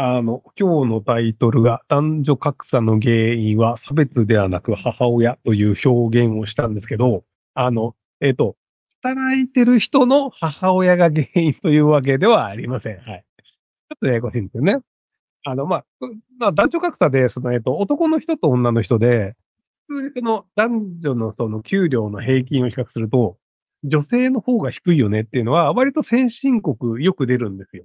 あの、今日のタイトルが男女格差の原因は差別ではなく母親という表現をしたんですけど、あの、えっ、と、働いてる人の母親が原因というわけではありません。はい。ちょっとややこしいんですよね。あの、まあ、まあ、男女格差で、その、えっ、と、男の人と女の人で、普通にその男女のその給料の平均を比較すると、女性の方が低いよねっていうのは、割と先進国よく出るんですよ。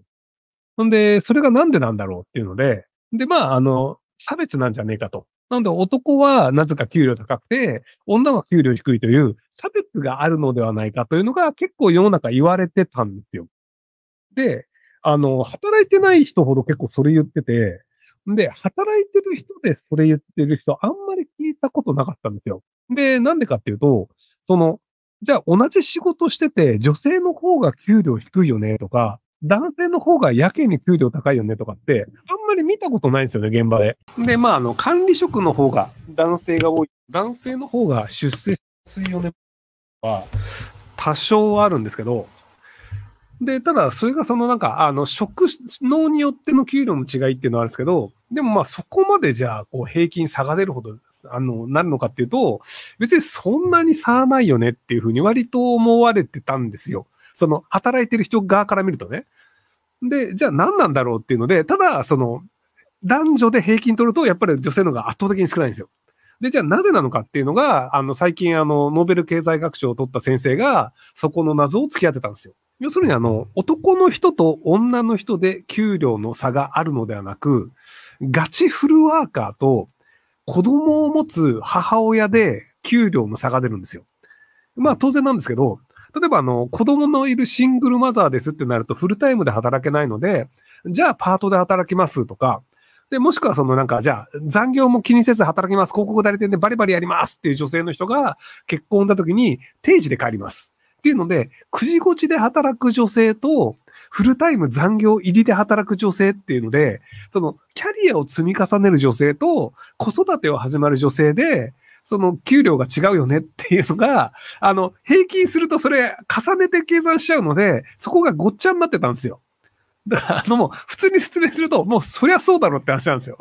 ほんで、それがなんでなんだろうっていうので、で、まあ、あの、差別なんじゃねえかと。なんで男はなぜか給料高くて、女は給料低いという差別があるのではないかというのが結構世の中言われてたんですよ。で、あの、働いてない人ほど結構それ言ってて、で、働いてる人でそれ言ってる人あんまり聞いたことなかったんですよ。で、なんでかっていうと、その、じゃあ同じ仕事してて女性の方が給料低いよねとか、男性の方がやけに給料高いよねとかって、あんまり見たことないんですよね、現場で。で、まあ、あの、管理職の方が男性が多い。男性の方が出世しやすいよねは、多少はあるんですけど、で、ただ、それがそのなんか、あの、職能によっての給料の違いっていうのはあるんですけど、でもまあそこまでじゃあ、こう平均差が出るほど、あの、なるのかっていうと、別にそんなに差はないよねっていうふうに割と思われてたんですよ。その、働いてる人側から見るとね。で、じゃあ何なんだろうっていうので、ただ、その、男女で平均取ると、やっぱり女性の方が圧倒的に少ないんですよ。で、じゃあなぜなのかっていうのが、あの、最近あの、ノーベル経済学賞を取った先生が、そこの謎を突き当てたんですよ。要するにあの、男の人と女の人で給料の差があるのではなく、ガチフルワーカーと子供を持つ母親で給料の差が出るんですよ。まあ当然なんですけど、例えばあの、子供のいるシングルマザーですってなるとフルタイムで働けないので、じゃあパートで働きますとか、で、もしくはそのなんか、じゃあ残業も気にせず働きます。広告代理店でバリバリやりますっていう女性の人が結婚した時に定時で帰ります。っていうので、9時5時で働く女性と、フルタイム残業入りで働く女性っていうので、そのキャリアを積み重ねる女性と子育てを始まる女性で、その給料が違うよねっていうのが、あの、平均するとそれ重ねて計算しちゃうので、そこがごっちゃになってたんですよ。だから、あのもう、普通に説明すると、もうそりゃそうだろうって話なんですよ。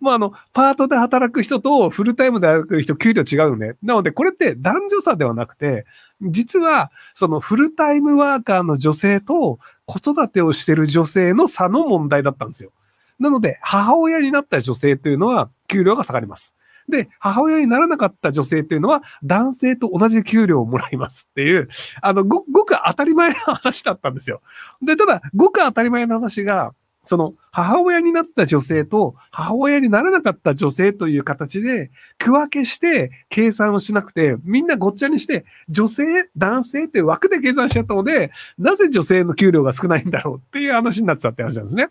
もうあの、パートで働く人とフルタイムで働く人、給料違うのね。なので、これって男女差ではなくて、実は、そのフルタイムワーカーの女性と子育てをしてる女性の差の問題だったんですよ。なので、母親になった女性というのは、給料が下がります。で、母親にならなかった女性っていうのは、男性と同じ給料をもらいますっていう、あの、ご、ごく当たり前の話だったんですよ。で、ただ、ごく当たり前の話が、その、母親になった女性と、母親にならなかった女性という形で、区分けして計算をしなくて、みんなごっちゃにして、女性、男性って枠で計算しちゃったので、なぜ女性の給料が少ないんだろうっていう話になってたって話なんですね。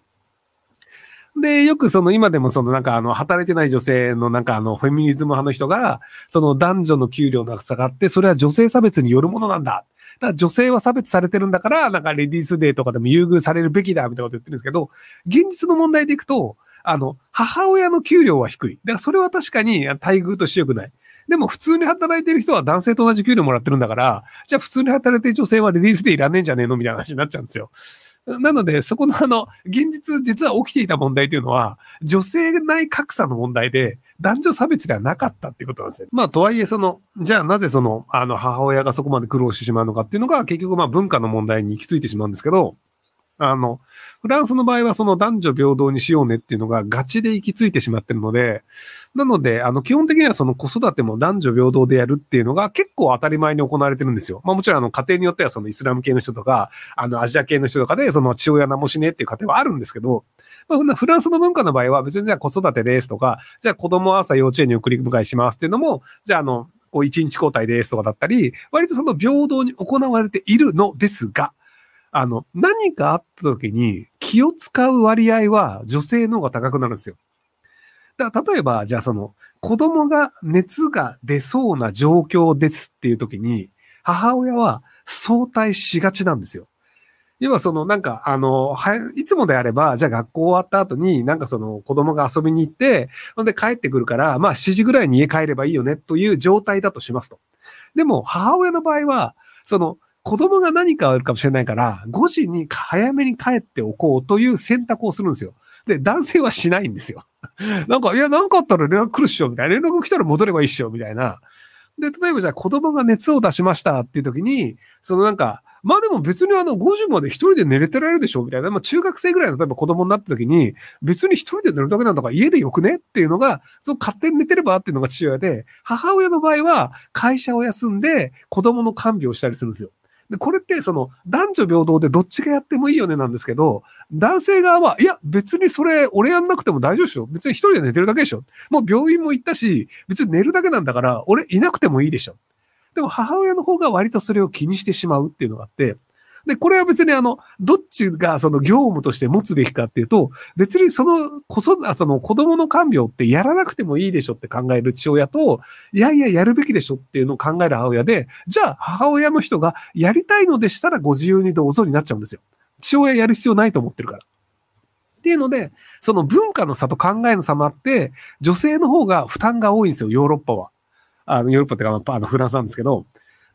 で、よくその今でもそのなんかあの働いてない女性のなんかあのフェミニズム派の人が、その男女の給料の差があって、それは女性差別によるものなんだ。だから女性は差別されてるんだから、なんかレディースデーとかでも優遇されるべきだ、みたいなこと言ってるんですけど、現実の問題でいくと、あの、母親の給料は低い。だからそれは確かに待遇として良くない。でも普通に働いてる人は男性と同じ給料もらってるんだから、じゃあ普通に働いてる女性はレディースデーいらねえんじゃねえのみたいな話になっちゃうんですよ。なので、そこのあの、現実、実は起きていた問題というのは、女性内格差の問題で、男女差別ではなかったっていうことなんですよ。まあ、とはいえ、その、じゃあなぜその、あの、母親がそこまで苦労してしまうのかっていうのが、結局まあ文化の問題に行き着いてしまうんですけど、あの、フランスの場合はその男女平等にしようねっていうのがガチで行き着いてしまってるので、なので、あの、基本的にはその子育ても男女平等でやるっていうのが結構当たり前に行われてるんですよ。まあもちろんあの、家庭によってはそのイスラム系の人とか、あの、アジア系の人とかで、その父親名もしねっていう家庭はあるんですけど、まあ、フランスの文化の場合は別にじゃあ子育てですとか、じゃあ子供は朝幼稚園に送り迎えしますっていうのも、じゃああの、こう一日交代ですとかだったり、割とその平等に行われているのですが、あの、何かあった時に気を使う割合は女性の方が高くなるんですよ。だ例えば、じゃあその、子供が熱が出そうな状況ですっていう時に、母親は相対しがちなんですよ。要はそのなんか、あの、は、いつもであれば、じゃあ学校終わった後に、なんかその子供が遊びに行って、ほんで帰ってくるから、まあ7時ぐらいに家帰ればいいよねという状態だとしますと。でも、母親の場合は、その、子供が何かあるかもしれないから、5時に早めに帰っておこうという選択をするんですよ。で、男性はしないんですよ。なんか、いや、なんかあったら連絡来るっしょ、みたいな。連絡来たら戻ればいいっしょ、みたいな。で、例えばじゃあ子供が熱を出しましたっていう時に、そのなんか、まあでも別にあの50まで一人で寝れてられるでしょみたいな。まあ中学生ぐらいの例えば子供になった時に、別に一人で寝るだけなんだから家でよくねっていうのが、その勝手に寝てればっていうのが父親で、母親の場合は会社を休んで子供の看病をしたりするんですよ。で、これってその男女平等でどっちがやってもいいよねなんですけど、男性側は、いや別にそれ俺やんなくても大丈夫でしょ。別に一人で寝てるだけでしょ。もう病院も行ったし、別に寝るだけなんだから俺いなくてもいいでしょ。でも母親の方が割とそれを気にしてしまうっていうのがあって、で、これは別にあの、どっちがその業務として持つべきかっていうと、別にその、こそ、その子供の看病ってやらなくてもいいでしょって考える父親と、いやいややるべきでしょっていうのを考える母親で、じゃあ母親の人がやりたいのでしたらご自由にどうぞになっちゃうんですよ。父親やる必要ないと思ってるから。っていうので、その文化の差と考えの差もあって、女性の方が負担が多いんですよ、ヨーロッパは。あの、ヨーロッパってか、あの、フランスなんですけど、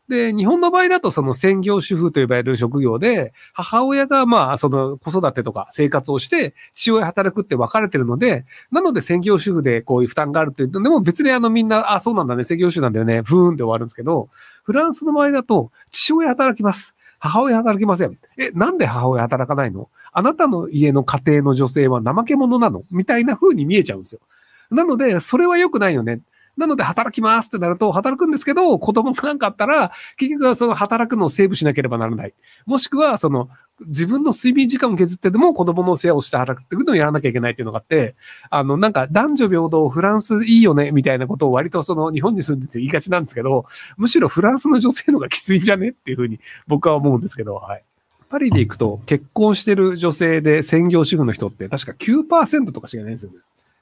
で、日本の場合だとその専業主婦と呼ばれる職業で、母親がまあその子育てとか生活をして、父親働くって分かれてるので、なので専業主婦でこういう負担があるっていうのでも別にあのみんな、あ、そうなんだね、専業主婦なんだよね、ふーんって終わるんですけど、フランスの場合だと父親働きます。母親働きません。え、なんで母親働かないの？あなたの家の家庭の女性は怠け者なの？みたいな風に見えちゃうんですよ。なので、それは良くないよね。なので働きますってなると働くんですけど、子供がなんかあったら、結局はその働くのをセーブしなければならない。もしくは、その、自分の睡眠時間を削ってでも子供の世話をして働くっていうのをやらなきゃいけないっていうのがあって、あの、なんか男女平等、フランスいいよね、みたいなことを割とその日本に住んでて言いがちなんですけど、むしろフランスの女性の方がきついんじゃねっていうふうに僕は思うんですけど、はい。パリで行くと結婚してる女性で専業主婦の人って確か9%とかしかいないんですよね。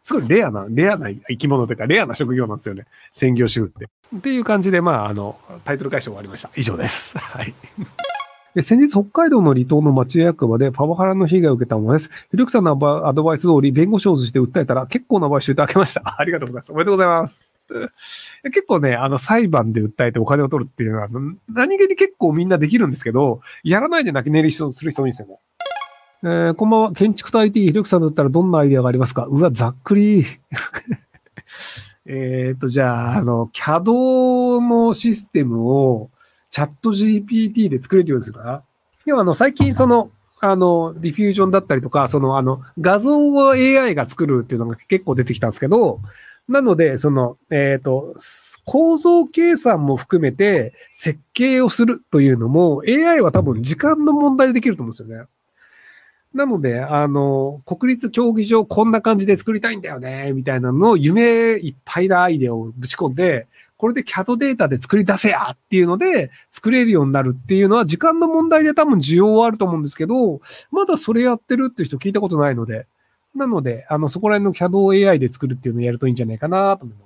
すごいレアな、レアな生き物というか、レアな職業なんですよね。専業主婦って。っていう感じで、まあ、あの、タイトル解消終わりました。以上です。はい。で先日、北海道の離島の町役場でパワハラの被害を受けたものです。ひろきさんのアドバイス通り、弁護士を通じて訴えたら、結構な買収いただけました。ありがとうございます。おめでとうございます。結構ね、あの、裁判で訴えてお金を取るっていうのは、何気に結構みんなできるんですけど、やらないで泣き寝入りする人多いんですよね。えー、こんばんは。建築と IT、ひろきさんだったらどんなアイデアがありますか？うわ、ざっくり。えっと、じゃあ、あの、CAD のシステムをチャット GPT で作れるようにするかな？要は、あの、最近その、あの、ディフュージョンだったりとか、その、あの、画像を AI が作るっていうのが結構出てきたんですけど、なので、その、えっ、ー、と、構造計算も含めて設計をするというのも AI は多分時間の問題でできると思うんですよね。なので、あの、国立競技場こんな感じで作りたいんだよね、みたいなのを夢いっぱいなアイデアをぶち込んで、これで CAD データで作り出せやっていうので、作れるようになるっていうのは時間の問題で多分需要はあると思うんですけど、まだそれやってるっていう人聞いたことないので、なので、あの、そこら辺の CAD を AI で作るっていうのをやるといいんじゃないかなと思います。